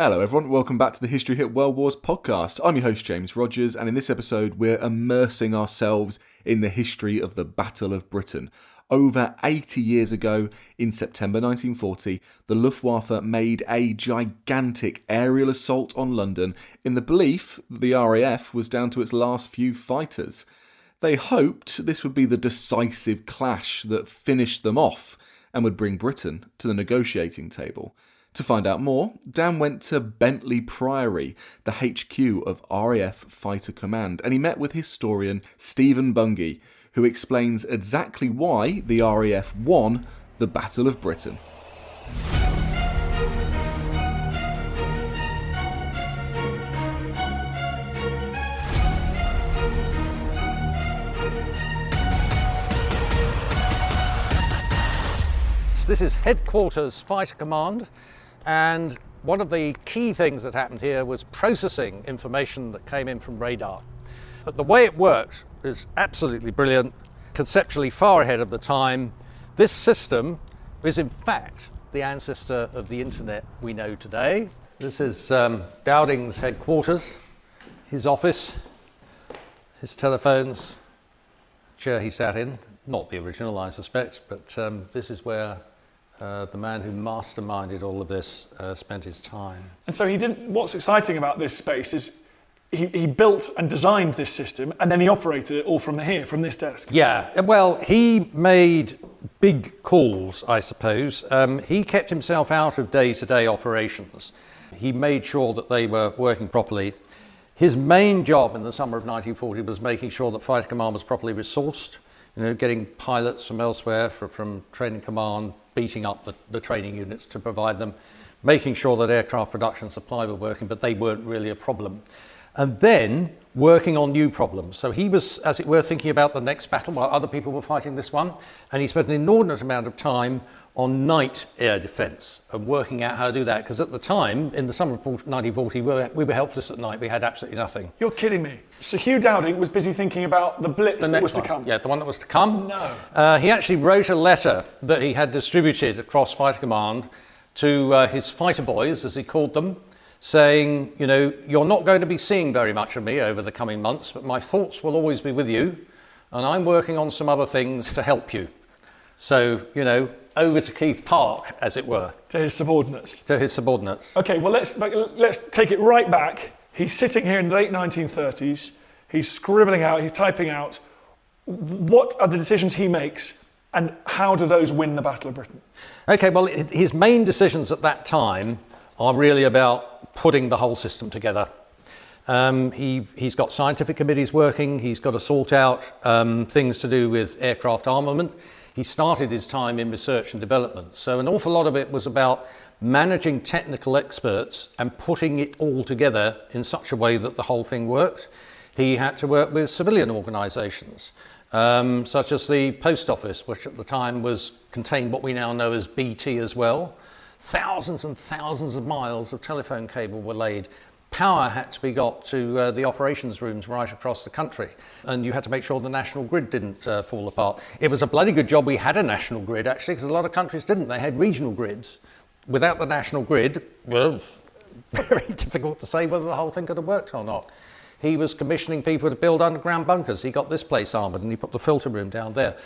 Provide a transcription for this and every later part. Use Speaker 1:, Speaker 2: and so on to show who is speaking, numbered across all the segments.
Speaker 1: Hello, everyone. Welcome back to the History Hit World Wars podcast. I'm your host, James Rogers, and in this episode, we're immersing ourselves in the history of the Battle of Britain. Over 80 years ago, in September 1940, the Luftwaffe made a gigantic aerial assault on London in the belief that the RAF was down to its last few fighters. They hoped this would be the decisive clash that finished them off and would bring Britain to the negotiating table. To find out more, Dan went to Bentley Priory, the HQ of RAF Fighter Command, and he met with historian Stephen Bungay, who explains exactly why the RAF won the Battle of Britain.
Speaker 2: This is Headquarters Fighter Command, and one of the key things that happened here was processing information that came in from radar. But the way it worked is absolutely brilliant, conceptually far ahead of the time. This system is, in fact, the ancestor of the internet we know today. This is um, Dowding's headquarters, his office, his telephones, chair he sat in. Not the original, I suspect, but um, this is where uh, the man who masterminded all of this uh, spent his time.
Speaker 3: And so he didn't. What's exciting about this space is he, he built and designed this system, and then he operated it all from here, from this desk.
Speaker 2: Yeah, well, he made big calls, I suppose. Um, he kept himself out of day to day operations. He made sure that they were working properly. His main job in the summer of 1940 was making sure that Fighter Command was properly resourced, you know, getting pilots from elsewhere, for, from Training Command, beating up the, the training units to provide them, making sure that aircraft production supply were working, but they weren't really a problem. And then working on new problems. So he was, as it were, thinking about the next battle while other people were fighting this one. And he spent an inordinate amount of time on night air defence and working out how to do that. Because at the time, in the summer of 1940, we were, we were helpless at night. We had absolutely nothing.
Speaker 3: You're kidding me. So Hugh Dowding was busy thinking about the blitz
Speaker 2: The
Speaker 3: that was
Speaker 2: next
Speaker 3: to come.
Speaker 2: Yeah, the one that was to come.
Speaker 3: No.
Speaker 2: Uh, he actually wrote a letter that he had distributed across Fighter Command to uh, his fighter boys, as he called them, saying, you know, you're not going to be seeing very much of me over the coming months, but my thoughts will always be with you, and I'm working on some other things to help you. So, you know, over to Keith Park, as it were,
Speaker 3: To his subordinates.
Speaker 2: to his subordinates.
Speaker 3: Okay, well let's let's take it right back. He's sitting here in the late 1930s. He's scribbling out. He's typing out. What are the decisions he makes, and how do those win the Battle of Britain?
Speaker 2: Okay, well, his main decisions at that time are really about putting the whole system together. Um, he, he's got scientific committees working, he's got to sort out um, things to do with aircraft armament. He started his time in research and development. So, an awful lot of it was about managing technical experts and putting it all together in such a way that the whole thing worked. He had to work with civilian organisations, um, such as the post office, which at the time was contained what we now know as BT as well. Thousands and thousands of miles of telephone cable were laid. Power had to be got to uh, the operations rooms right across the country, and you had to make sure the national grid didn't uh, fall apart. It was a bloody good job we had a national grid, actually, because a lot of countries didn't. They had regional grids. Without the national grid, well, very difficult to say whether the whole thing could have worked or not. He was commissioning people to build underground bunkers. He got this place armoured and he put the filter room down there.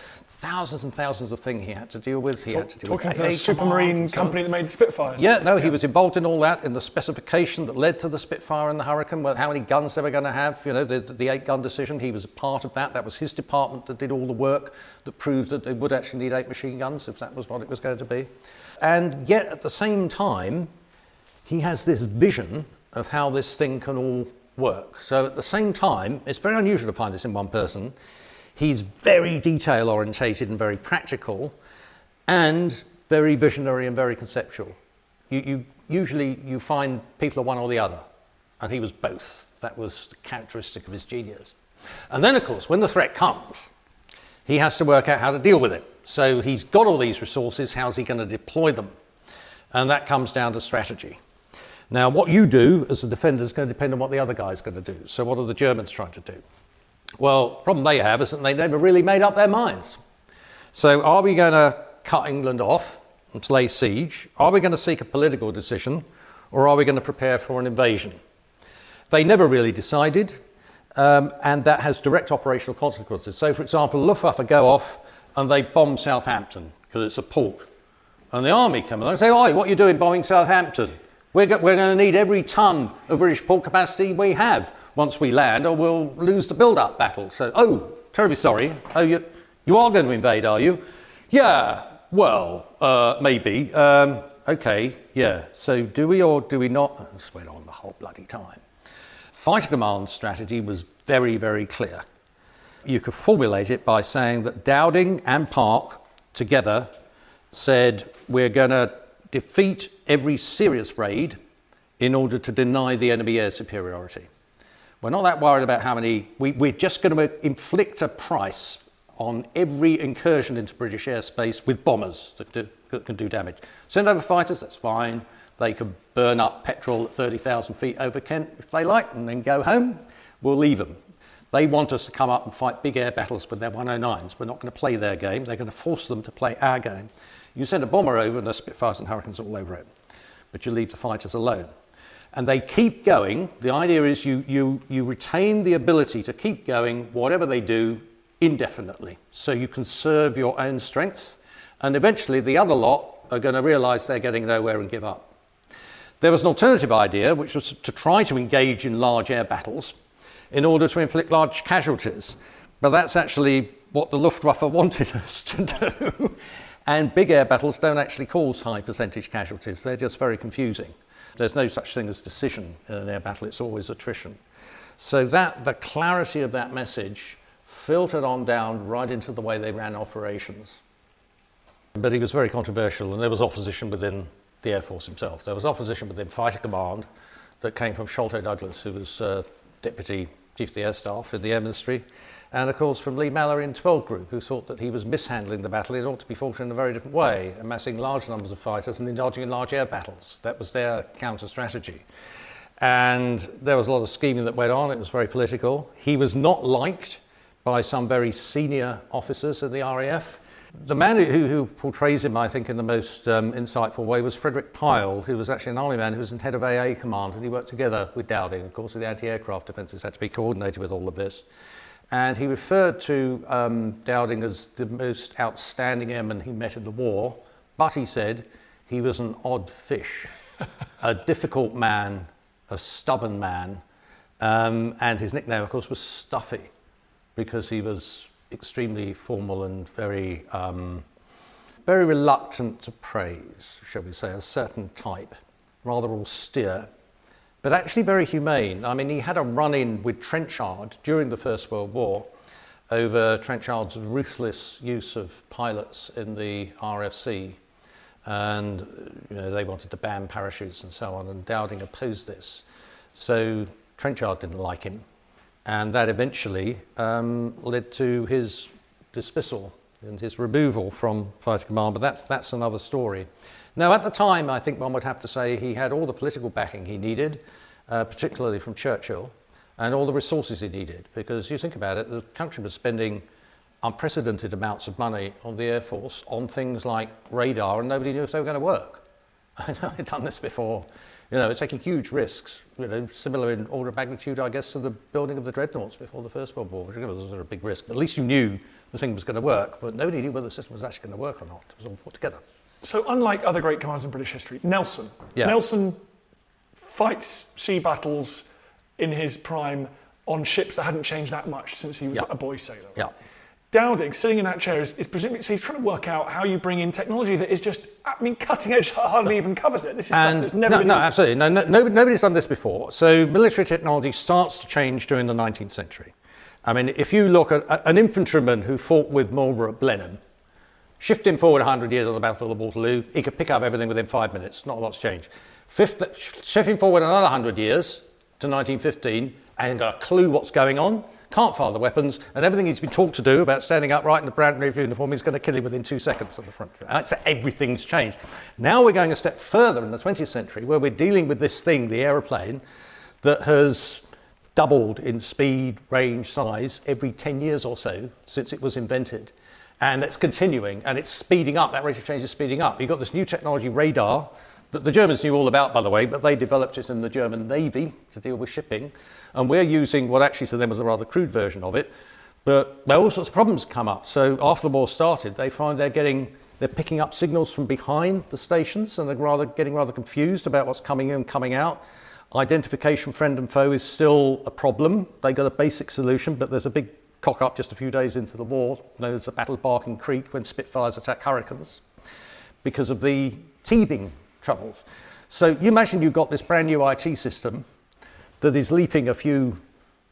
Speaker 2: Thousands and thousands of things he had to deal with. He had to deal
Speaker 3: Talking
Speaker 2: with
Speaker 3: for
Speaker 2: AA
Speaker 3: supermarine
Speaker 2: so
Speaker 3: company that made Spitfires.
Speaker 2: Yeah, no, he was involved in all that, in the specification that led to the Spitfire and the Hurricane, well, how many guns they were going to have, you know, the, the eight gun decision. He was a part of that. That was his department that did all the work that proved that they would actually need eight machine guns if that was what it was going to be. And yet, at the same time, he has this vision of how this thing can all work. So at the same time, it's very unusual to find this in one person. He's very detail orientated and very practical and very visionary and very conceptual. You, you, usually you find people are one or the other, and he was both. That was the characteristic of his genius. And then, of course, when the threat comes, he has to work out how to deal with it. So he's got all these resources, how's he going to deploy them? And that comes down to strategy. Now, what you do as a defender is going to depend on what the other guy's going to do. So, what are the Germans trying to do? Well, the problem they have is that they never really made up their minds. So, are we going to cut England off and lay siege? Are we going to seek a political decision? Or are we going to prepare for an invasion? They never really decided, um, and that has direct operational consequences. So, for example, Luftwaffe go off and they bomb Southampton because it's a port. And the army come along and say, Oi, what are you doing bombing Southampton? We're, go- we're going to need every ton of British port capacity we have once we land, or we'll lose the build up battle. So, oh, terribly sorry. Oh, you, you are going to invade, are you? Yeah, well, uh, maybe. Um, okay, yeah. So, do we or do we not? This went on the whole bloody time. Fighter command strategy was very, very clear. You could formulate it by saying that Dowding and Park together said, We're going to defeat every serious raid in order to deny the enemy air superiority. We're not that worried about how many, we, we're just going to inflict a price on every incursion into British airspace with bombers that, do, that can do damage. Send over fighters, that's fine. They can burn up petrol at 30,000 feet over Kent if they like and then go home. We'll leave them. They want us to come up and fight big air battles with their 109s. We're not going to play their game. They're going to force them to play our game. You send a bomber over and there's Spitfires and Hurricanes all over it, but you leave the fighters alone. And they keep going. The idea is you, you, you retain the ability to keep going, whatever they do, indefinitely. So you conserve your own strength, and eventually the other lot are going to realize they're getting nowhere and give up. There was an alternative idea, which was to try to engage in large air battles in order to inflict large casualties. But that's actually what the Luftwaffe wanted us to do. And big air battles don't actually cause high percentage casualties, they're just very confusing. There's no such thing as decision in an air battle, it's always attrition. So that the clarity of that message filtered on down right into the way they ran operations. But he was very controversial, and there was opposition within the Air Force himself. There was opposition within Fighter Command that came from Sholto Douglas, who was uh, Deputy Chief of the Air Staff in the Air Ministry, and of course from Leigh-Mallory in 12 Group, who thought that he was mishandling the battle. It ought to be fought in a very different way, amassing large numbers of fighters and indulging in large air battles. That was their counter strategy. And there was a lot of scheming that went on. It was very political. He was not liked by some very senior officers in the RAF. The man who, who portrays him, I think, in the most um, insightful way was Frederick Pile, who was actually an army man who was in head of AA command, and he worked together with Dowding. Of course, the anti-aircraft defences had to be coordinated with all of this. And he referred to um, Dowding as the most outstanding airman he met in the war, but he said he was an odd fish, a difficult man, a stubborn man, um, and his nickname, of course, was Stuffy, because he was extremely formal and very, um, very reluctant to praise, shall we say, a certain type, rather austere, but actually very humane. I mean, he had a run in with Trenchard during the First World War over Trenchard's ruthless use of pilots in the RFC. And you know, they wanted to ban parachutes and so on, and Dowding opposed this. So Trenchard didn't like him, and that eventually um, led to his dismissal and his removal from fighter command. But that's that's another story. Now, at the time, I think one would have to say he had all the political backing he needed, uh, particularly from Churchill, and all the resources he needed. Because you think about it, the country was spending unprecedented amounts of money on the Air Force on things like radar, and nobody knew if they were going to work. I know I've done this before. You know, taking huge risks, you know, similar in order of magnitude, I guess, to the building of the dreadnoughts before the First World War, which was a sort of big risk. At least you knew the thing was going to work, but nobody knew whether the system was actually going to work or not. It was all put together.
Speaker 3: So, unlike other great commanders in British history, Nelson.
Speaker 2: Yeah.
Speaker 3: Nelson fights sea battles in his prime on ships that hadn't changed that much since he was
Speaker 2: Yeah.
Speaker 3: a boy sailor.
Speaker 2: Yeah.
Speaker 3: Dowding, sitting in that chair, is, is presumably so he's trying to work out how you bring in technology that is just, I mean, cutting edge hardly even covers it. This is stuff that's never
Speaker 2: no,
Speaker 3: been
Speaker 2: no,
Speaker 3: used.
Speaker 2: absolutely. No, no, nobody- nobody's done this before. So military technology starts to change during the 19th century. I mean, if you look at an infantryman who fought with Marlborough at Blenheim, shift him forward 100 years on the Battle of Waterloo, he could pick up everything within five minutes. Not a lot's changed. Fifth, shift him forward another 100 years to 1915, and got a clue what's going on. Can't fire the weapons, and everything he's been taught to do about standing upright in the Brand New uniform is going to kill him within two seconds on the front. Right? So everything's changed. Now we're going a step further in the 20th century, where we're dealing with this thing, the aeroplane, that has doubled in speed, range, size every 10 years or so since it was invented. And it's continuing and it's speeding up. That rate of change is speeding up. You've got this new technology, radar, that the Germans knew all about, by the way, but they developed it in the German Navy to deal with shipping. And we're using what actually to them was a rather crude version of it. But well, all sorts of problems come up. So after the war started, they find they're getting they're picking up signals from behind the stations and they're rather getting rather confused about what's coming in and coming out. Identification, friend and foe, is still a problem. They got a basic solution, but there's a big cock up just a few days into the war, known as the Battle of Barking Creek, when Spitfires attack Hurricanes, because of the teething troubles. So you imagine you've got this brand new IT system that is leaping a few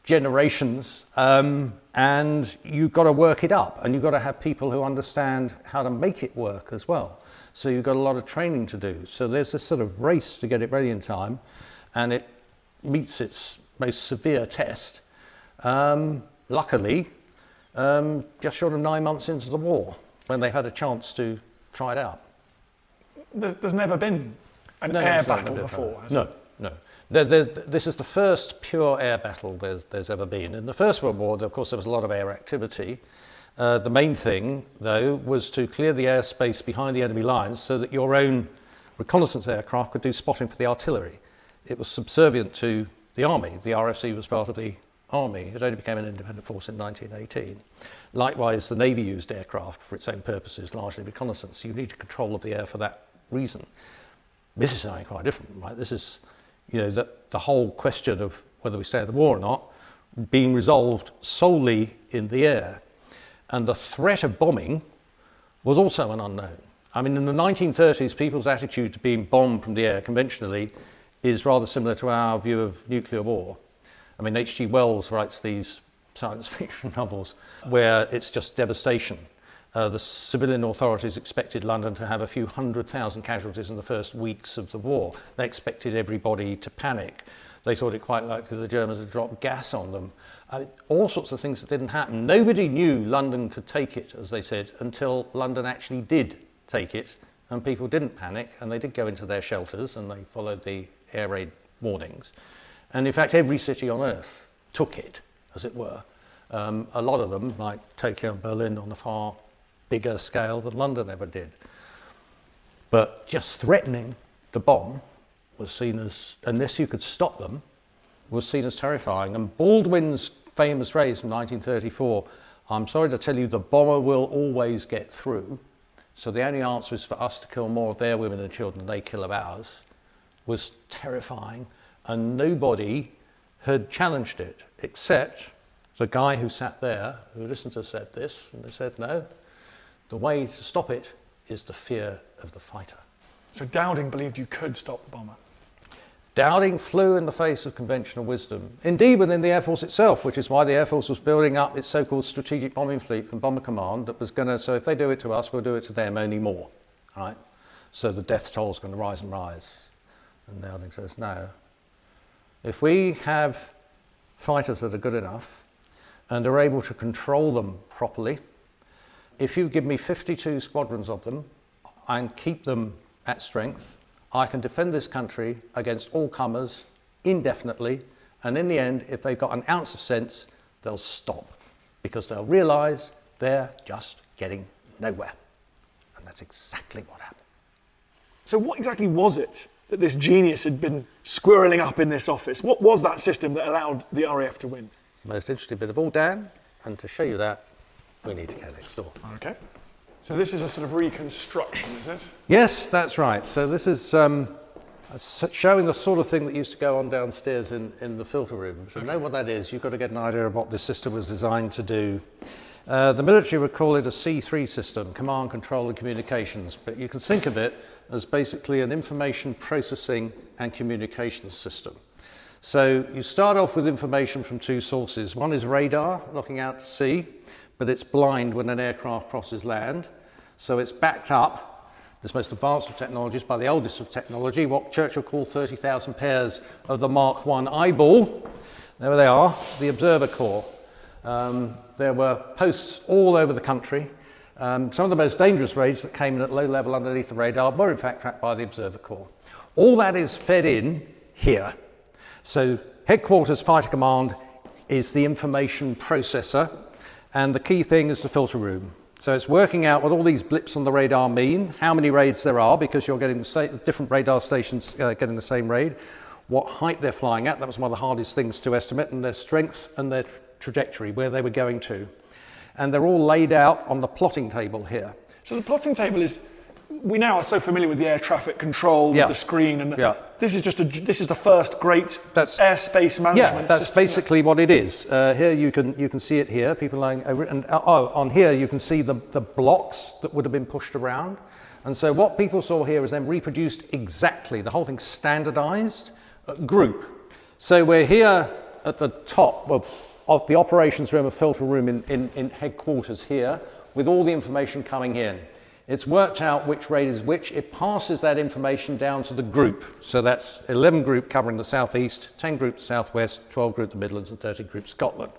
Speaker 2: generations, um, and you've got to work it up, and you've got to have people who understand how to make it work as well. So you've got a lot of training to do. So there's this sort of race to get it ready in time, and it meets its most severe test. Um, luckily, um, just short of nine months into the war, when they had a chance to try it out.
Speaker 3: There's, there's never been an
Speaker 2: No,
Speaker 3: air battle before. has
Speaker 2: No,
Speaker 3: it?
Speaker 2: no. There, there, this is the first pure air battle there's, there's ever been. In the First World War, of course, there was a lot of air activity. Uh, the main thing, though, was to clear the airspace behind the enemy lines so that your own reconnaissance aircraft could do spotting for the artillery. It was subservient to the army. The RFC was part of the army. It only became an independent force in 1918. Likewise, the Navy used aircraft for its own purposes, largely reconnaissance. You needed control of the air for that reason. This is something quite different, right? This is, you know, the, the whole question of whether we stay at the war or not being resolved solely in the air. And the threat of bombing was also an unknown. I mean, in the 1930s, people's attitude to being bombed from the air conventionally is rather similar to our view of nuclear war. I mean, H.G. Wells writes these science fiction novels where it's just devastation. Uh, the civilian authorities expected London to have a few hundred thousand casualties in the first weeks of the war. They expected everybody to panic. They thought it quite likely the Germans would drop gas on them. Uh, all sorts of things that didn't happen. Nobody knew London could take it, as they said, until London actually did take it, and people didn't panic, and they did go into their shelters and they followed the air raid warnings. And in fact, every city on earth took it, as it were. Um, a lot of them, like Tokyo and Berlin, on a far bigger scale than London ever did. But just threatening the bomb was seen as, unless you could stop them, was seen as terrifying. And Baldwin's famous phrase from 1934, I'm sorry to tell you, the bomber will always get through. So the only answer is for us to kill more of their women and children than they kill of ours, was terrifying. And nobody had challenged it, except the guy who sat there, who listened to said this, and they said, no, the way to stop it is the fear of the fighter.
Speaker 3: So Dowding believed you could stop the bomber.
Speaker 2: Dowding flew in the face of conventional wisdom, indeed within the Air Force itself, which is why the Air Force was building up its so called strategic bombing fleet from Bomber Command that was going to, so if they do it to us, we'll do it to them, only more. Right? So the death toll is going to rise and rise. And Dowding says, no. If we have fighters that are good enough and are able to control them properly, if you give me 52 squadrons of them and keep them at strength, I can defend this country against all comers indefinitely. And in the end, if they've got an ounce of sense, they'll stop because they'll realize they're just getting nowhere. And that's exactly what happened.
Speaker 3: So, what exactly was it that this genius had been squirreling up in this office? What was that system that allowed the RAF to win?
Speaker 2: It's the most interesting bit of all, Dan. And to show you that, we need to go next door.
Speaker 3: Okay. So, this is a sort of reconstruction, is it?
Speaker 2: Yes, that's right. So this is um, showing the sort of thing that used to go on downstairs in, in the filter room. To know what that is, you've got to get an idea of what this system was designed to do. Uh, the military would call it a C3 system, command, control and communications, but you can think of it as basically an information processing and communications system. So you start off with information from two sources. One is radar, looking out to sea, but it's blind when an aircraft crosses land. So it's backed up, this most advanced of technologies, by the oldest of technology, what Churchill called 30,000 pairs of the Mark I eyeball. There they are, the observer corps. Um, there were posts all over the country. Um, some of the most dangerous raids that came in at low level underneath the radar were in fact tracked by the observer corps. All that is fed in here. So headquarters fighter command is the information processor and the key thing is the filter room. So it's working out what all these blips on the radar mean, how many raids there are because you're getting the same, different radar stations uh, getting the same raid, what height they're flying at, that was one of the hardest things to estimate, and their strength and their tra- trajectory, where they were going to. And they're all laid out on the plotting table here.
Speaker 3: So, the plotting table is. We now are so familiar with the air traffic control,
Speaker 2: Yeah.
Speaker 3: with the screen, and
Speaker 2: Yeah.
Speaker 3: this is just a, this is the first great
Speaker 2: That's-
Speaker 3: airspace management
Speaker 2: Yeah, that's
Speaker 3: system.
Speaker 2: basically what it is. Uh, here you can you can see it here. People lying over, and uh, oh, on here you can see the the blocks that would have been pushed around. And so what people saw here is then reproduced exactly. The whole thing standardized uh, group. So we're here at the top of, of the operations room, a filter room in, in, in headquarters here, with all the information coming in. It's worked out which raid is which. It passes that information down to the group. So that's 11 group covering the southeast, 10 group southwest, 12 group the Midlands, and 30 group Scotland.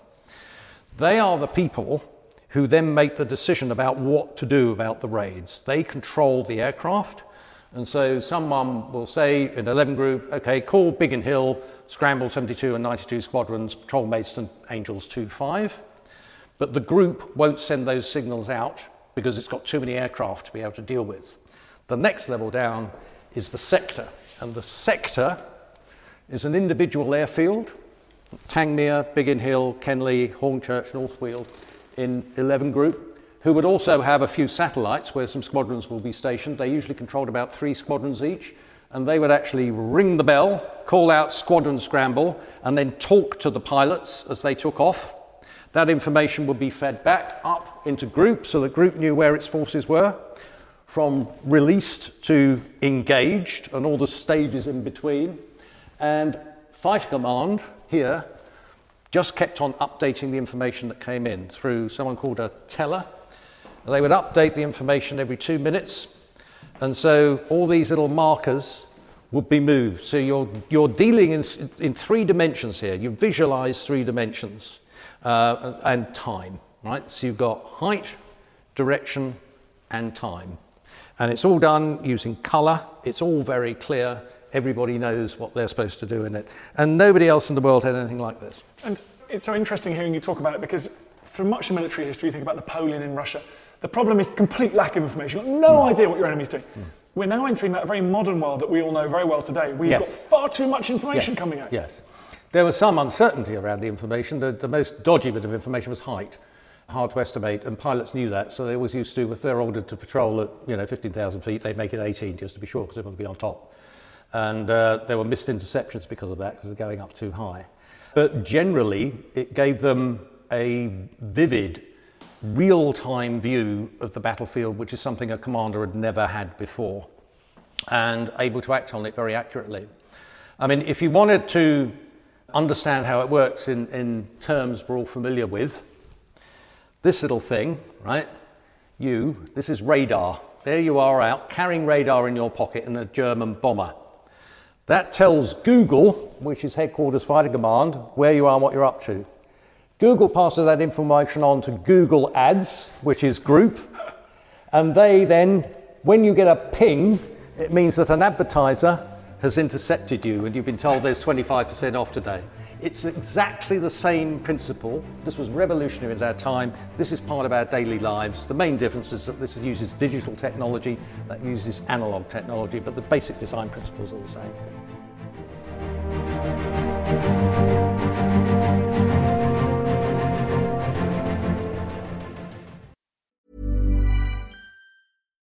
Speaker 2: They are the people who then make the decision about what to do about the raids. They control the aircraft. And so someone will say in 11 group, okay, call Biggin Hill, Scramble 72 and 92 squadrons, patrol Maidstone, Angels 25. But the group won't send those signals out because it's got too many aircraft to be able to deal with. The next level down is the sector. And the sector is an individual airfield Tangmere, Biggin Hill, Kenley, Hornchurch, North Weald in 11 group, who would also have a few satellites where some squadrons will be stationed. They usually controlled about three squadrons each, and they would actually ring the bell, call out squadron scramble, and then talk to the pilots as they took off. That information would be fed back up into group so the group knew where its forces were, from released to engaged, and all the stages in between. And Fighter Command here just kept on updating the information that came in through someone called a teller. They would update the information every two minutes, and so all these little markers would be moved. So you're, you're dealing in, in three dimensions here. You visualize three dimensions uh, and time, right? So you've got height, direction, and time. And it's all done using color, it's all very clear. Everybody knows what they're supposed to do in it. And nobody else in the world had anything like this.
Speaker 3: And it's so interesting hearing you talk about it because for much of military history, you think about Napoleon in Russia. The problem is complete lack of information. You've got no
Speaker 2: Hmm.
Speaker 3: idea what your enemy's doing. We're now entering that very modern world that we all know very well today. We've
Speaker 2: Yes.
Speaker 3: got far too much information coming out.
Speaker 2: Yes. There was some uncertainty around the information. The, the most dodgy bit of information was height. Hard to estimate, and pilots knew that, so they always used to, if they're ordered to patrol at you know 15,000 feet, they'd make it 18 just to be sure, because they want to be on top. And uh, there were missed interceptions because of that, because they're going up too high. But generally, it gave them a vivid, real time view of the battlefield, which is something a commander had never had before, and able to act on it very accurately. I mean, if you wanted to understand how it works in, in terms we're all familiar with, this little thing, right? You, this is radar. There you are out carrying radar in your pocket in a German bomber. That tells Google, which is headquarters fighter command, where you are and what you're up to. Google passes that information on to Google Ads, which is group, and they then, when you get a ping, it means that an advertiser has intercepted you and you've been told there's 25% off today. It's exactly the same principle. This was revolutionary at our time. This is part of our daily lives. The main difference is that this uses digital technology, that uses analog technology, but the basic design principles are the same.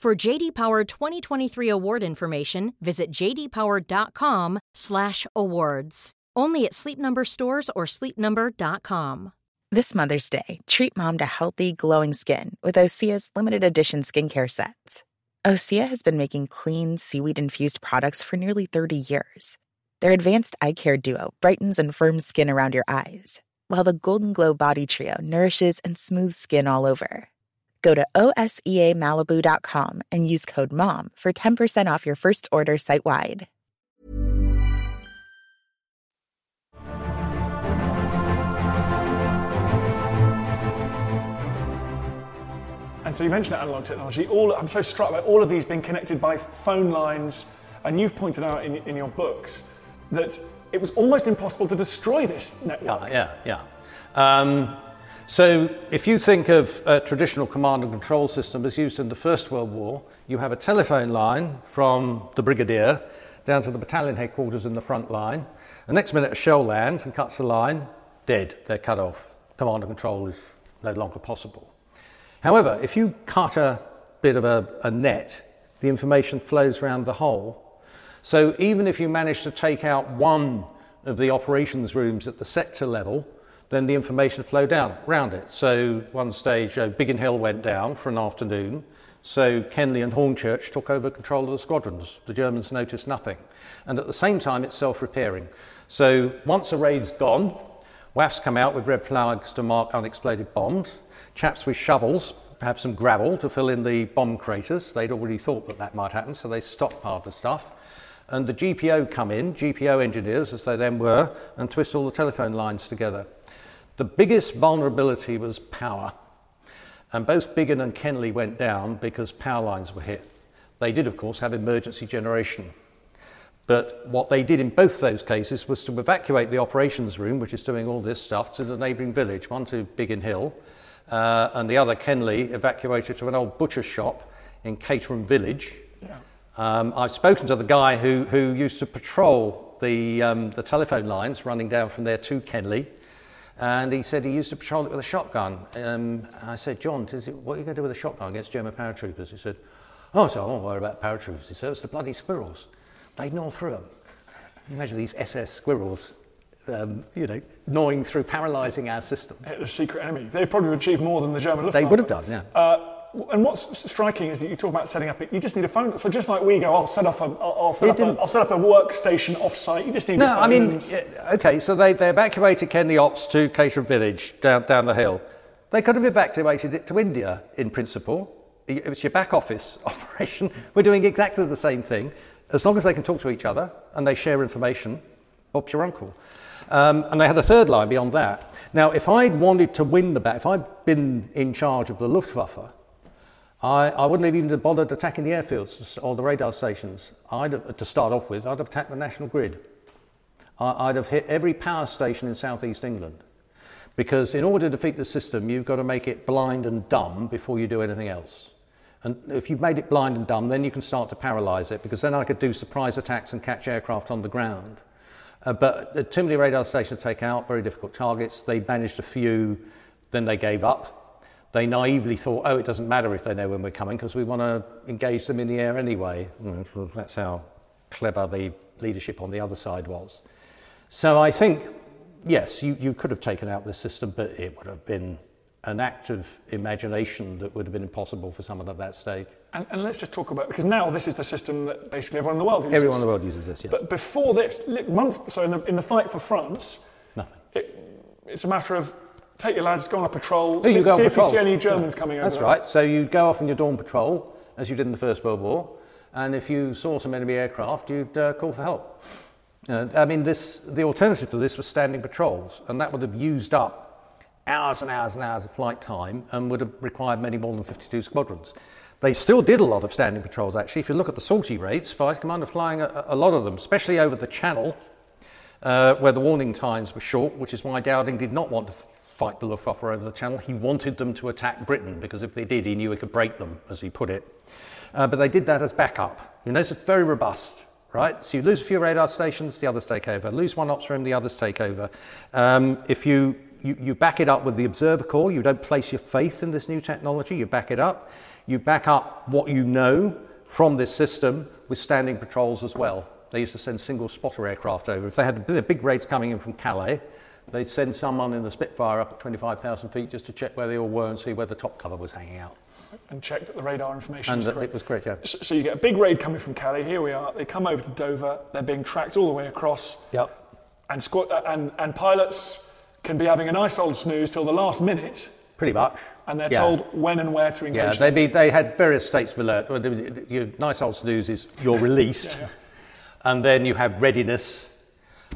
Speaker 4: For JD Power 2023 award information, visit jdpower.com/awards. Only at Sleep Number stores or sleepnumber.com.
Speaker 5: This Mother's Day, treat mom to healthy, glowing skin with Osea's limited edition skincare sets. Osea has been making clean, seaweed infused products for nearly 30 years. Their advanced eye care duo brightens and firms skin around your eyes, while the Golden Glow Body Trio nourishes and smooths skin all over. Go to OSEAMalibu.com and use code MOM for 10% off your first order site wide.
Speaker 3: And so you mentioned analog technology. All I'm so struck by all of these being connected by phone lines, and you've pointed out in, in your books that it was almost impossible to destroy this network.
Speaker 2: Yeah, yeah, yeah. Um, so if you think of a traditional command and control system as used in the First World War, you have a telephone line from the brigadier down to the battalion headquarters in the front line. The next minute a shell lands and cuts the line, dead, they're cut off. Command and control is no longer possible. However, if you cut a bit of a, a net, the information flows around the whole. So even if you manage to take out one of the operations rooms at the sector level, then the information flowed down around it. So one stage, uh, Biggin Hill went down for an afternoon. So Kenley and Hornchurch took over control of the squadrons. The Germans noticed nothing. And at the same time, it's self-repairing. So once a raid's gone, WAAFs come out with red flags to mark unexploded bombs. Chaps with shovels have some gravel to fill in the bomb craters. They'd already thought that that might happen, so they stockpiled the stuff. And the GPO come in, GPO engineers, as they then were, and twist all the telephone lines together. The biggest vulnerability was power. And both Biggin and Kenley went down because power lines were hit. They did, of course, have emergency generation. But what they did in both those cases was to evacuate the operations room, which is doing all this stuff, to the neighbouring village, one to Biggin Hill, uh, and the other, Kenley, evacuated to an old butcher shop in Caterham Village. Yeah. Um, I've spoken to the guy who, who used to patrol the, um, the telephone lines running down from there to Kenley. And he said he used to patrol it with a shotgun. Um, I said, John, it, what are you going to do with a shotgun against German paratroopers? He said, Oh, so I won't worry about paratroopers. He said, It's the bloody squirrels. They'd gnaw through them. Imagine these SS squirrels um, you know, gnawing through, paralysing our system.
Speaker 3: The secret enemy. They probably achieved more than the German Luftwaffe.
Speaker 2: They would have done, yeah.
Speaker 3: Uh, and what's striking is that you talk about setting up. You just need a phone. So just like we go, I'll set up a, I'll, set, up a, I'll set up a workstation off-site. You just need.
Speaker 2: No,
Speaker 3: a phone
Speaker 2: I mean, okay. So they, they evacuated Ken the Ops to Caterham Village down down the hill. They could have evacuated it to India in principle. It was your back office operation. We're doing exactly the same thing. As long as they can talk to each other and they share information, Bob's your uncle. Um, and they had a third line beyond that. Now, if I'd wanted to win the battle, if I'd been in charge of the Luftwaffe, I, I wouldn't have even bothered attacking the airfields or the radar stations. I'd have, to start off with, I'd have attacked the national grid. I, I'd have hit every power station in southeast England. Because in order to defeat the system, you've got to make it blind and dumb before you do anything else. And if you've made it blind and dumb, then you can start to paralyze it, because then I could do surprise attacks and catch aircraft on the ground. Uh, but uh, too many radar stations take out, very difficult targets. They managed a few, then they gave up. They naively thought, oh, it doesn't matter if they know when we're coming because we want to engage them in the air anyway. Mm, That's how clever the leadership on the other side was. So I think, yes, you, you could have taken out this system, but it would have been an act of imagination that would have been impossible for someone at that stage.
Speaker 3: And, and let's just talk about because now this is the system that basically everyone in the world uses.
Speaker 2: Everyone in the world uses this, yes.
Speaker 3: But before this, months so in the, in the fight for France,
Speaker 2: Nothing.
Speaker 3: it, it's a matter of take your lads, go on a patrol,
Speaker 2: Oh, you
Speaker 3: see,
Speaker 2: go
Speaker 3: see if
Speaker 2: patrol.
Speaker 3: you see any Germans coming over.
Speaker 2: That's
Speaker 3: there.
Speaker 2: right. So you go off on your dawn patrol, as you did in the First World War, and if you saw some enemy aircraft, you'd uh, call for help. Uh, I mean, this, the alternative to this was standing patrols, and that would have used up hours and hours and hours of flight time and would have required many more than 52 squadrons. They still did a lot of standing patrols, actually. If you look at the sortie rates, Fighter Command are flying a, a lot of them, especially over the Channel, uh, where the warning times were short, which is why Dowding did not want to fight the Luftwaffe over the Channel. He wanted them to attack Britain because if they did, he knew he could break them, as he put it. Uh, but they did that as backup. You know, it's very robust, right? So you lose a few radar stations, the others take over. Lose one ops room, the others take over. Um, if you, you, you back it up with the observer corps, you don't place your faith in this new technology, you back it up. You back up what you know from this system with standing patrols as well. They used to send single spotter aircraft over. If they had big raids coming in from Calais, they'd send someone in the Spitfire up at 25,000 feet just to check where they all were and see where the top cover was hanging out.
Speaker 3: And check that the radar information
Speaker 2: And that
Speaker 3: correct.
Speaker 2: it was correct, yeah.
Speaker 3: So, so you get a big raid coming from Calais. Here we are. They come over to Dover. They're being tracked all the way across.
Speaker 2: Yep.
Speaker 3: And, squad, uh, and, and pilots can be having a nice old snooze till the last minute,
Speaker 2: Pretty much.
Speaker 3: and they're
Speaker 2: Yeah.
Speaker 3: told when and where to engage.
Speaker 2: Yeah, they, be, they had various states of alert. Well, Your nice old snooze is you're released, and then you have readiness,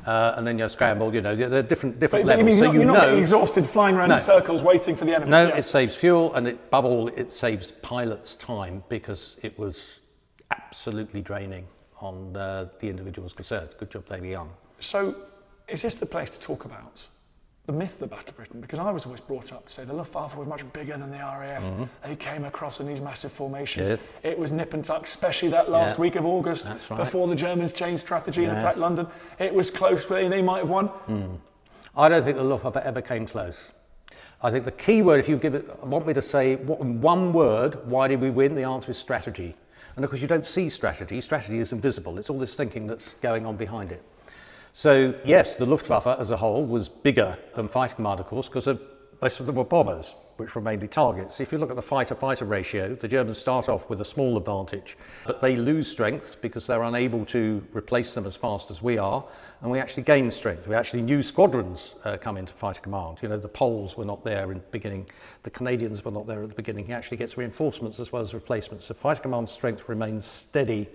Speaker 2: uh, and then you're scrambled. You know, there are different different
Speaker 3: But,
Speaker 2: levels.
Speaker 3: mean,
Speaker 2: so
Speaker 3: you're, not,
Speaker 2: you
Speaker 3: you're not
Speaker 2: know,
Speaker 3: getting exhausted flying around
Speaker 2: No.
Speaker 3: in circles waiting for the enemy.
Speaker 2: no,
Speaker 3: Yeah.
Speaker 2: it saves fuel, and it, above all, it saves pilots time because it was absolutely draining on uh, the individuals concerned. Good job, they were young.
Speaker 3: So, is this the place to talk about the myth of the Battle of Britain? Because I was always brought up to say the Luftwaffe was much bigger than the RAF. Mm-hmm. They came across in these massive formations.
Speaker 2: Yes.
Speaker 3: It was nip and tuck, especially that last
Speaker 2: Yeah.
Speaker 3: week of August
Speaker 2: right.
Speaker 3: before the Germans changed strategy and attacked London. It was close, they, they might have won. Hmm.
Speaker 2: I don't think the Luftwaffe ever came close. I think the key word, if you give it, want me to say what, in one word, why did we win? The answer is strategy. And of course, you don't see strategy. Strategy is invisible. It's all this thinking that's going on behind it. So, yes, the Luftwaffe as a whole was bigger than Fighter Command, of course, because most of them were bombers, which were mainly targets. If you look at the fighter fighter ratio, the Germans start off with a small advantage, but they lose strength because they're unable to replace them as fast as we are, and we actually gain strength. We actually new squadrons uh, come into fighter command. You know, the Poles were not there in the beginning, the Canadians were not there at the beginning. He actually gets reinforcements as well as replacements. So fighter command strength remains steady.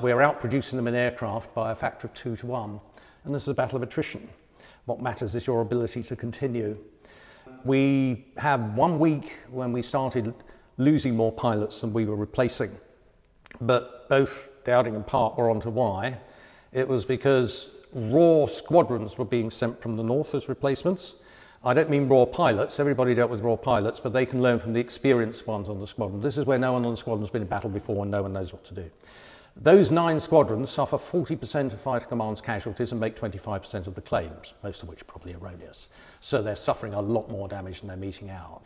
Speaker 2: We're outproducing them in aircraft by a factor of two to one, and this is a battle of attrition. What matters is your ability to continue. We had one week when we started losing more pilots than we were replacing, but both Dowding and Park were onto why. It was because raw squadrons were being sent from the north as replacements. I don't mean raw pilots, everybody dealt with raw pilots, but they can learn from the experienced ones on the squadron. This is where no one on the squadron has been in battle before and no one knows what to do. Those nine squadrons suffer 40% of Fighter Command's casualties and make 25% of the claims, most of which are probably erroneous. So they're suffering a lot more damage than they're meting out.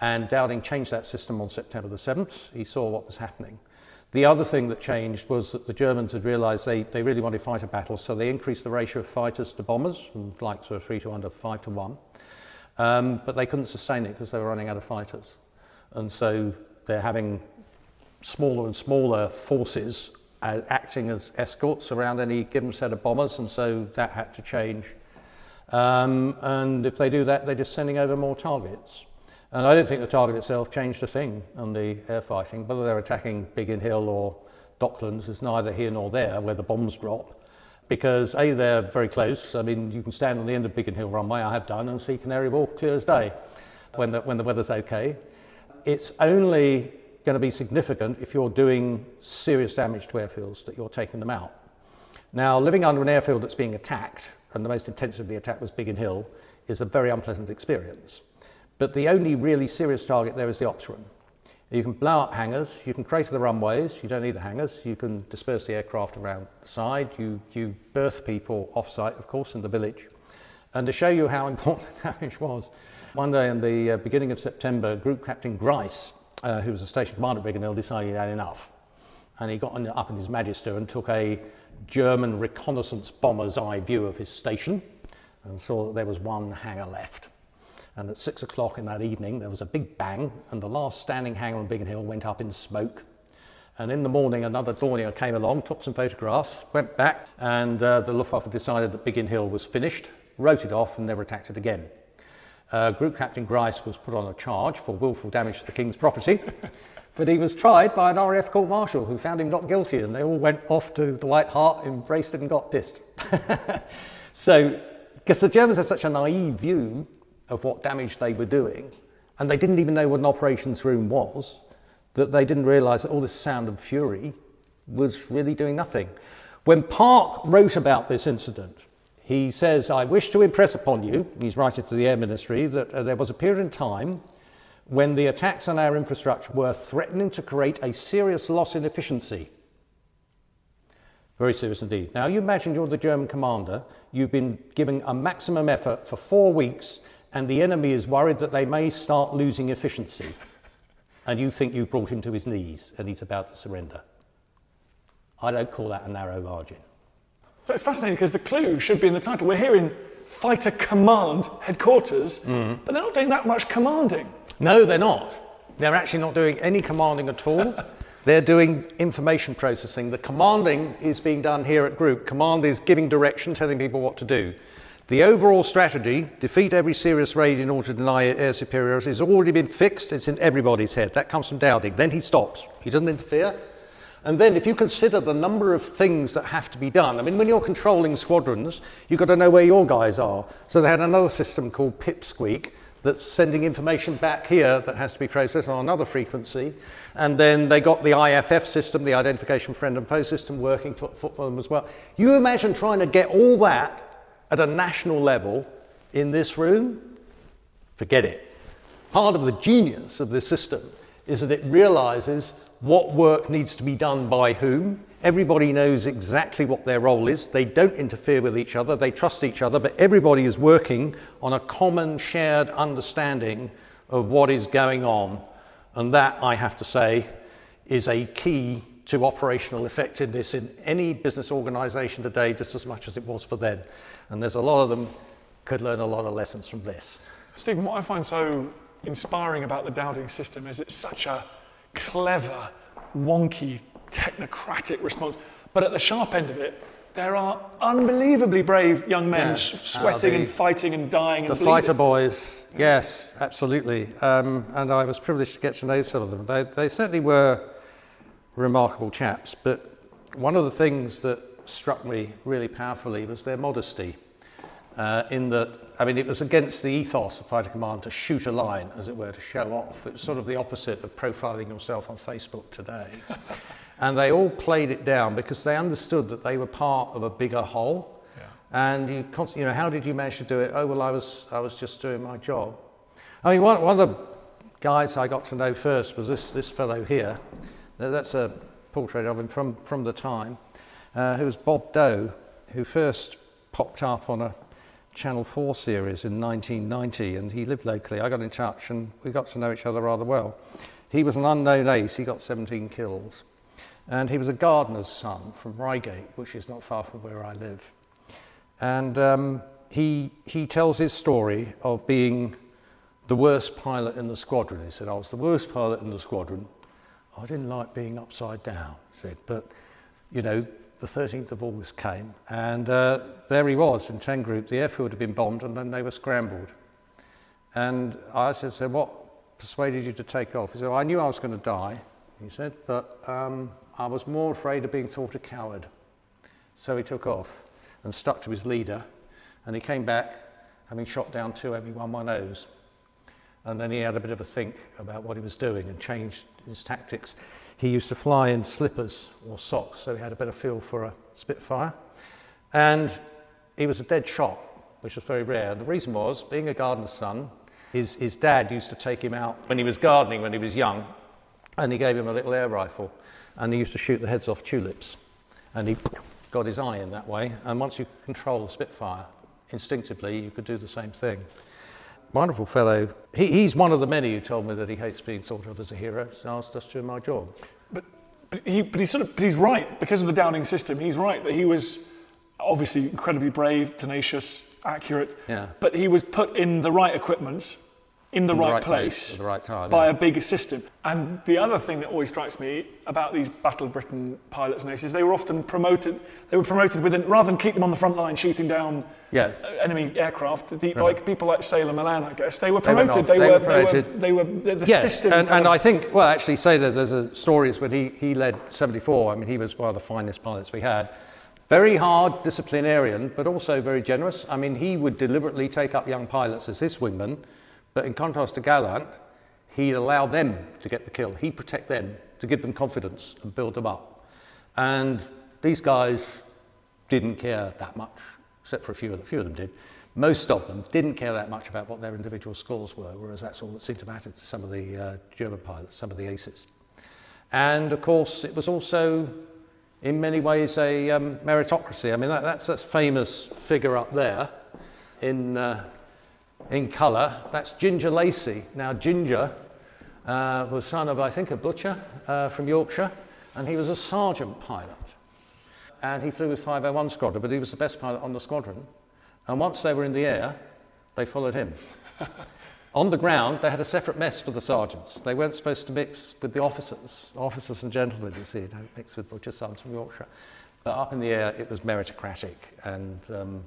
Speaker 2: And Dowding changed that system on September the 7th. He saw what was happening. The other thing that changed was that the Germans had realised they, they really wanted fighter battles, so they increased the ratio of fighters to bombers from like sort of three to under five to one. Um, but they couldn't sustain it because they were running out of fighters. And so they're having smaller and smaller forces uh, acting as escorts around any given set of bombers, and so that had to change. Um, and if they do that, they're just sending over more targets. And I don't think the target itself changed a thing on the air fighting. Whether they're attacking Biggin Hill or Docklands is neither here nor there where the bombs drop. Because A, they're very close. I mean, you can stand on the end of Biggin Hill runway, I have done, and see Canary Wharf clear as day when the, when the weather's okay. It's only going to be significant if you're doing serious damage to airfields that you're taking them out. Now, living under an airfield that's being attacked, and the most intensively attacked was Biggin Hill, is a very unpleasant experience. But the only really serious target there is the ops room. You can blow up hangars, you can crater the runways, you don't need the hangars, you can disperse the aircraft around the side, you, you berth people off site, of course, in the village. And to show you how important the damage was, one day in the uh, beginning of September, Group Captain Grice, uh, who was a station commander Hill, decided he had enough. And he got up in his Magister and took a German reconnaissance bomber's eye view of his station and saw that there was one hangar left. And at six o'clock in that evening, there was a big bang, and the last standing hangar on Biggin Hill went up in smoke. And in the morning, another Dornier came along, took some photographs, went back, and uh, the Luftwaffe decided that Biggin Hill was finished, wrote it off, and never attacked it again. Uh, Group Captain Grice was put on a charge for willful damage to the King's property, but he was tried by an RAF court martial who found him not guilty, and they all went off to the White Hart, embraced it, and got pissed. so, because the Germans had such a naive view of what damage they were doing, and they didn't even know what an operations room was, that they didn't realise that all this sound and fury was really doing nothing. When Park wrote about this incident, he says, I wish to impress upon you, he's writing to the Air Ministry, that uh, there was a period in time when the attacks on our infrastructure were threatening to create a serious loss in efficiency. Very serious indeed. Now, you imagine you're the German commander, you've been giving a maximum effort for four weeks, and the enemy is worried that they may start losing efficiency. And you think you've brought him to his knees and he's about to surrender. I don't call that a narrow margin.
Speaker 3: So it's fascinating because the clue should be in the title. We're hearing fighter command headquarters, mm. but they're not doing that much commanding.
Speaker 2: No, they're not. They're actually not doing any commanding at all. they're doing information processing. The commanding is being done here at Group. Command is giving direction, telling people what to do. The overall strategy, defeat every serious raid in order to deny air superiority, has already been fixed. It's in everybody's head. That comes from Dowding. Then he stops. He doesn't interfere. And then if you consider the number of things that have to be done, I mean, when you're controlling squadrons, you've got to know where your guys are. So they had another system called Pipsqueak that's sending information back here that has to be processed on another frequency. And then they got the IFF system, the Identification Friend and Foe system, working for, for them as well. You imagine trying to get all that at a national level in this room, forget it. Part of the genius of this system is that it realizes what work needs to be done by whom. Everybody knows exactly what their role is. They don't interfere with each other, they trust each other, but everybody is working on a common shared understanding of what is going on. And that, I have to say, is a key to operational effectiveness in any business organization today, just as much as it was for then. And there's a lot of them could learn a lot of lessons from this.
Speaker 3: Stephen, what I find so inspiring about the Dowding system is it's such a clever, wonky, technocratic response. But at the sharp end of it, there are unbelievably brave young men yeah, sweating and fighting and dying.
Speaker 2: The
Speaker 3: and
Speaker 2: fighter boys, yes, absolutely. Um, and I was privileged to get to know some of them. They, they certainly were remarkable chaps. But one of the things that struck me really powerfully was their modesty. Uh, in that, I mean, it was against the ethos of fighter command to shoot a line, as it were, to show off. It was sort of the opposite of profiling yourself on Facebook today. and they all played it down because they understood that they were part of a bigger whole. Yeah. And you, you know, how did you manage to do it? Oh, well, I was, I was just doing my job. I mean, one, one of the guys I got to know first was this, this fellow here. That's a portrait of him from, from the time, uh, who was Bob Doe, who first popped up on a Channel 4 series in 1990, and he lived locally. I got in touch, and we got to know each other rather well. He was an unknown ace, he got 17 kills. And he was a gardener's son from Reigate, which is not far from where I live. And um, he, he tells his story of being the worst pilot in the squadron. He said, I was the worst pilot in the squadron I didn't like being upside down, he said, but you know, the 13th of August came, and uh, there he was in 10 Group. The airfield had been bombed, and then they were scrambled. And I said, So, what persuaded you to take off? He said, well, I knew I was going to die, he said, but um, I was more afraid of being thought a coward. So he took off and stuck to his leader, and he came back having shot down two ME-110s. And then he had a bit of a think about what he was doing and changed his tactics. He used to fly in slippers or socks, so he had a better feel for a Spitfire. And he was a dead shot, which was very rare. The reason was, being a gardener's son, his, his dad used to take him out when he was gardening when he was young, and he gave him a little air rifle, and he used to shoot the heads off tulips, and he got his eye in that way. And once you control the Spitfire instinctively, you could do the same thing. Wonderful fellow. He, he's one of the many who told me that he hates being thought of as a hero, so I was just doing my job.
Speaker 3: But, but, he, but he's sort of, but he's right because of the Dowding system. He's right that he was obviously incredibly brave, tenacious, accurate.
Speaker 2: Yeah.
Speaker 3: But he was put in the right equipment, in the,
Speaker 2: In the
Speaker 3: right,
Speaker 2: right
Speaker 3: place,
Speaker 2: place at the right time,
Speaker 3: by
Speaker 2: yeah.
Speaker 3: a big system. And the other thing that always strikes me about these Battle of Britain pilots and aces, they were often promoted. They were promoted within rather than keep them on the front line shooting down uh, enemy aircraft. The, like people like Sailor Malan, I guess they were promoted. They,
Speaker 2: They
Speaker 3: were,
Speaker 2: promoted.
Speaker 3: They were. They were the, the
Speaker 2: yes,
Speaker 3: system.
Speaker 2: and, and I think, well, actually, say that there's a stories when he, he led 74. I mean, he was one of the finest pilots we had. Very hard disciplinarian, but also very generous. I mean, he would deliberately take up young pilots as his wingmen, but in contrast to Galland, he'd allow them to get the kill. He'd protect them to give them confidence and build them up. And these guys didn't care that much, except for a few of few of them did. Most of them didn't care that much about what their individual scores were, whereas that's all that seemed to matter to some of the uh, German pilots, some of the aces. And of course, it was also, in many ways, a um, meritocracy. I mean, that, that's that famous figure up there in, uh, in colour. That's Ginger Lacey. Now, Ginger uh, was son of, I think, a butcher uh, from Yorkshire, and he was a sergeant pilot. And he flew with 501 Squadron, but he was the best pilot on the squadron. And once they were in the air, they followed him. On the ground, they had a separate mess for the sergeants. They weren't supposed to mix with the officers. Officers and gentlemen, you see, don't mix with butcher sons from Yorkshire. But up in the air, it was meritocratic. And um,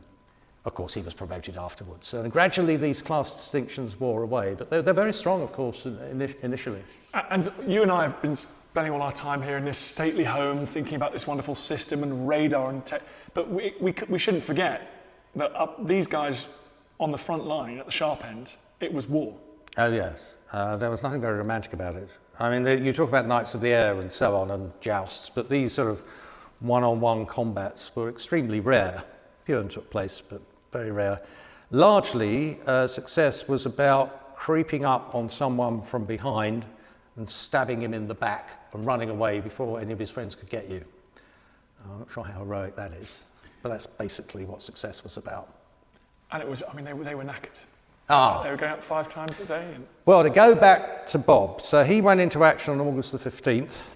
Speaker 2: of course, he was promoted afterwards. And gradually, these class distinctions wore away. But they're, they're very strong, of course, in, in, initially.
Speaker 3: And you and I have been spending all our time here in this stately home thinking about this wonderful system and radar and tech. But we, we, we shouldn't forget that up, these guys on the front line at the sharp end, it was war.
Speaker 2: Oh, yes. Uh, there was nothing very romantic about it. I mean, the- you talk about Knights of the Air and so on and jousts, but these sort of one on one combats were extremely rare. Few of them took place, but very rare. Largely, uh, success was about creeping up on someone from behind and stabbing him in the back and running away before any of his friends could get you. I'm not sure how heroic that is, but that's basically what success was about.
Speaker 3: And it was, I mean, they, were- they were knackered.
Speaker 2: Ah.
Speaker 3: They were going out five times a day. And
Speaker 2: Well, to go back to Bob, so he went into action on August the 15th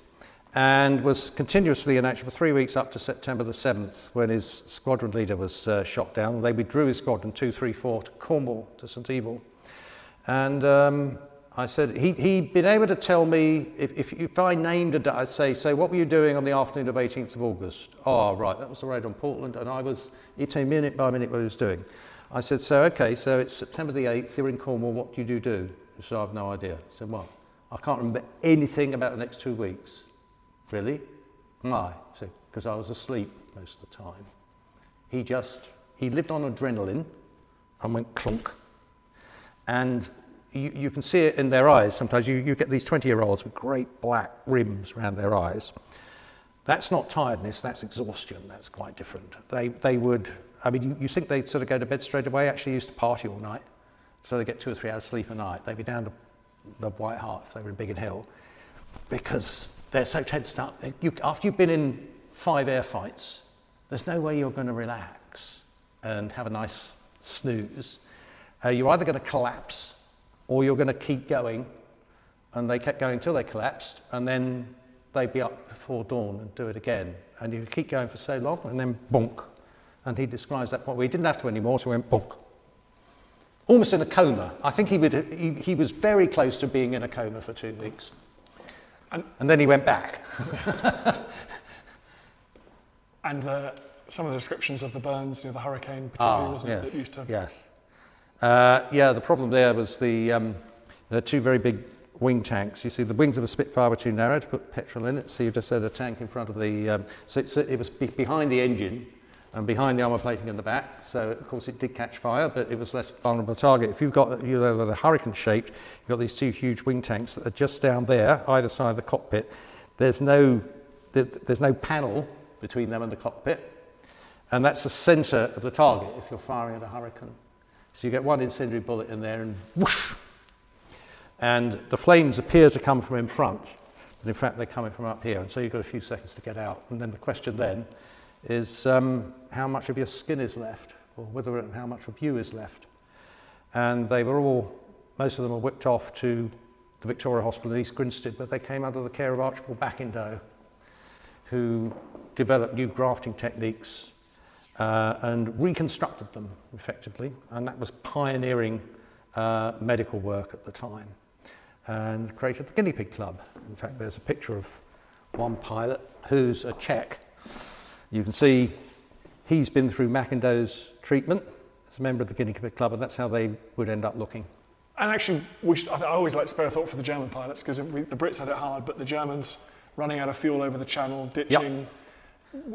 Speaker 2: and was continuously in action for three weeks up to September the 7th when his squadron leader was uh, shot down. They withdrew his squadron 234 to Cornwall, to St Eval. And um, I said, he, he'd been able to tell me, if, if, if I named a day, I'd say, say, what were you doing on the afternoon of 18th of August? Oh, right, that was the raid on Portland, and I was, he'd tell me minute by minute what he was doing. I said, so, okay, so it's September the 8th, you're in Cornwall, what do you do do? He said, I've no idea. I said, well, I can't remember anything about the next two weeks. Really? Mm. Why? I said, because I was asleep most of the time. He just, he lived on adrenaline and went clunk. And you, you can see it in their eyes. Sometimes you, you get these 20 year olds with great black rims around their eyes. That's not tiredness, that's exhaustion. That's quite different. They, they would, I mean, you, you think they'd sort of go to bed straight away, actually used to party all night. So they get two or three hours sleep a night. They'd be down the, the White Hart if they were in Biggin Hill because they're so tensed up. You, after you've been in five air fights, there's no way you're going to relax and have a nice snooze. Uh, you're either going to collapse or you're going to keep going. And they kept going until they collapsed, and then they'd be up before dawn and do it again. And you keep going for so long, and then bonk. And he describes that point where he didn't have to anymore, so he went bonk. Almost in a coma. I think he, would, he, he was very close to being in a coma for two weeks.
Speaker 3: And-
Speaker 2: and then he went back.
Speaker 3: and uh, some of the descriptions of the burns, you know, the hurricane, particularly, wasn't it,
Speaker 2: Ah, yes,
Speaker 3: that used to.
Speaker 2: yes. Uh, yeah, the problem there was the um, are two very big wing tanks. You see, the wings of a Spitfire were too narrow to put petrol in it, so you just had a tank in front of the. Um, so, so it was be- behind the engine and behind the armour plating in the back. So of course it did catch fire, but it was less vulnerable target. If you've got you know the hurricane shaped, you've got these two huge wing tanks that are just down there, either side of the cockpit. There's no there's no panel between them and the cockpit. And that's the centre of the target if you're firing at a hurricane. So you get one incendiary bullet in there and whoosh. And the flames appear to come from in front. but in fact they're coming from up here, and so you've got a few seconds to get out. And then the question then is um, how much of your skin is left, or whether and how much of you is left. And they were all, most of them were whipped off to the Victoria Hospital in East Grinstead, but they came under the care of Archibald McIndoe, who developed new grafting techniques uh, and reconstructed them effectively, and that was pioneering uh, medical work at the time, and created the Guinea Pig Club. In fact, there's a picture of one pilot who's a Czech. You can see he's been through McIndoe's treatment as a member of the Guinea Pig Club, and that's how they would end up looking.
Speaker 3: And actually, we should, I always like to spare a thought for the German pilots because the Brits had it hard, but the Germans running out of fuel over the channel, ditching.
Speaker 2: Yep.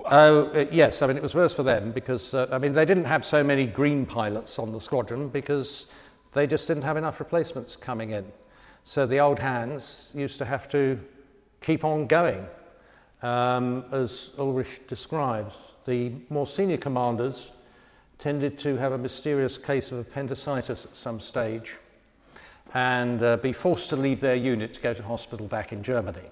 Speaker 2: Oh, uh, yes. I mean, it was worse for them because, uh, I mean, they didn't have so many green pilots on the squadron because they just didn't have enough replacements coming in. So the old hands used to have to keep on going. Um, as Ulrich describes, the more senior commanders tended to have a mysterious case of appendicitis at some stage and uh, be forced to leave their unit to go to hospital back in Germany.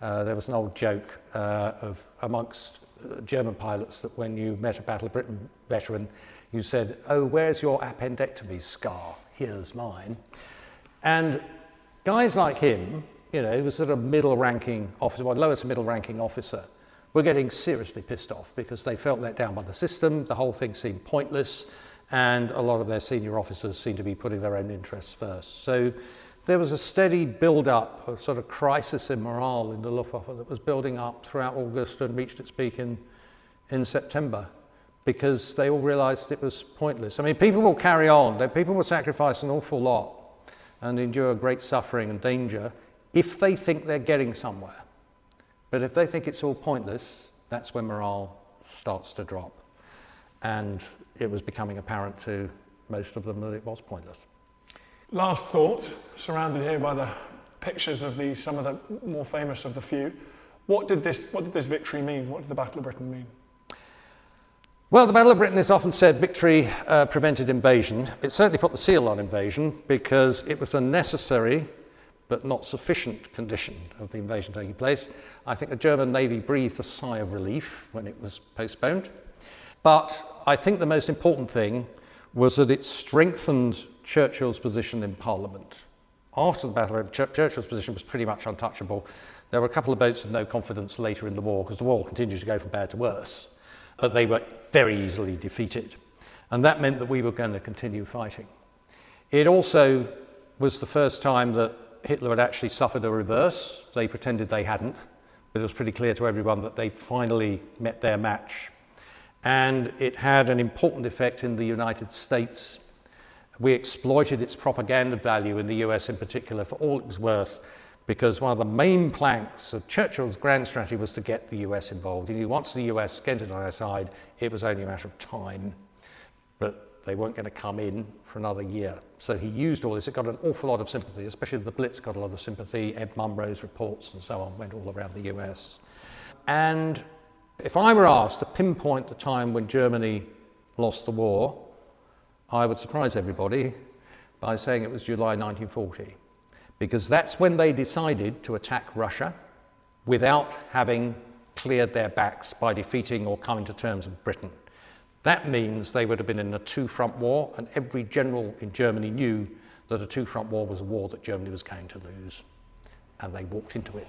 Speaker 2: Uh, there was an old joke uh, of amongst uh, German pilots that when you met a Battle of Britain veteran, you said, "Oh, where's your appendectomy scar? Here's mine." And guys like him, you know, he was sort of middle-ranking officer, well, lower to middle-ranking officer, were getting seriously pissed off because they felt let down by the system. The whole thing seemed pointless, and a lot of their senior officers seemed to be putting their own interests first. So there was a steady build-up, a sort of crisis in morale in the Luftwaffe that was building up throughout August and reached its peak in, in September because they all realized it was pointless. I mean, people will carry on. People will sacrifice an awful lot and endure great suffering and danger if they think they're getting somewhere. But if they think it's all pointless, that's when morale starts to drop. And it was becoming apparent to most of them that it was pointless.
Speaker 3: Last thought, surrounded here by the pictures of the, some of the more famous of the few. What did this, what did this victory mean? What did the Battle of Britain mean?
Speaker 2: Well, the Battle of Britain is often said victory uh, prevented invasion. It certainly put the seal on invasion because it was a necessary but not sufficient condition of the invasion taking place. I think the German Navy breathed a sigh of relief when it was postponed. But I think the most important thing was that it strengthened Churchill's position in Parliament. After the battle, Churchill's position was pretty much untouchable. There were a couple of votes of no confidence later in the war because the war continued to go from bad to worse, but they were very easily defeated. And that meant that we were going to continue fighting. It also was the first time that Hitler had actually suffered a reverse. They pretended they hadn't, but it was pretty clear to everyone that they finally met their match. And it had an important effect in the United States we exploited its propaganda value in the US in particular for all it was worth because one of the main planks of Churchill's grand strategy was to get the US involved. He once the US entered on our side, it was only a matter of time. But they weren't going to come in for another year. So he used all this. It got an awful lot of sympathy, especially the Blitz got a lot of sympathy. Ed Murrow's reports and so on went all around the US. And if I were asked to pinpoint the time when Germany lost the war, I would surprise everybody by saying it was July 1940, because that's when they decided to attack Russia without having cleared their backs by defeating or coming to terms with Britain. That means they would have been in a two front war, and every general in Germany knew that a two front war was a war that Germany was going to lose. And they walked into it.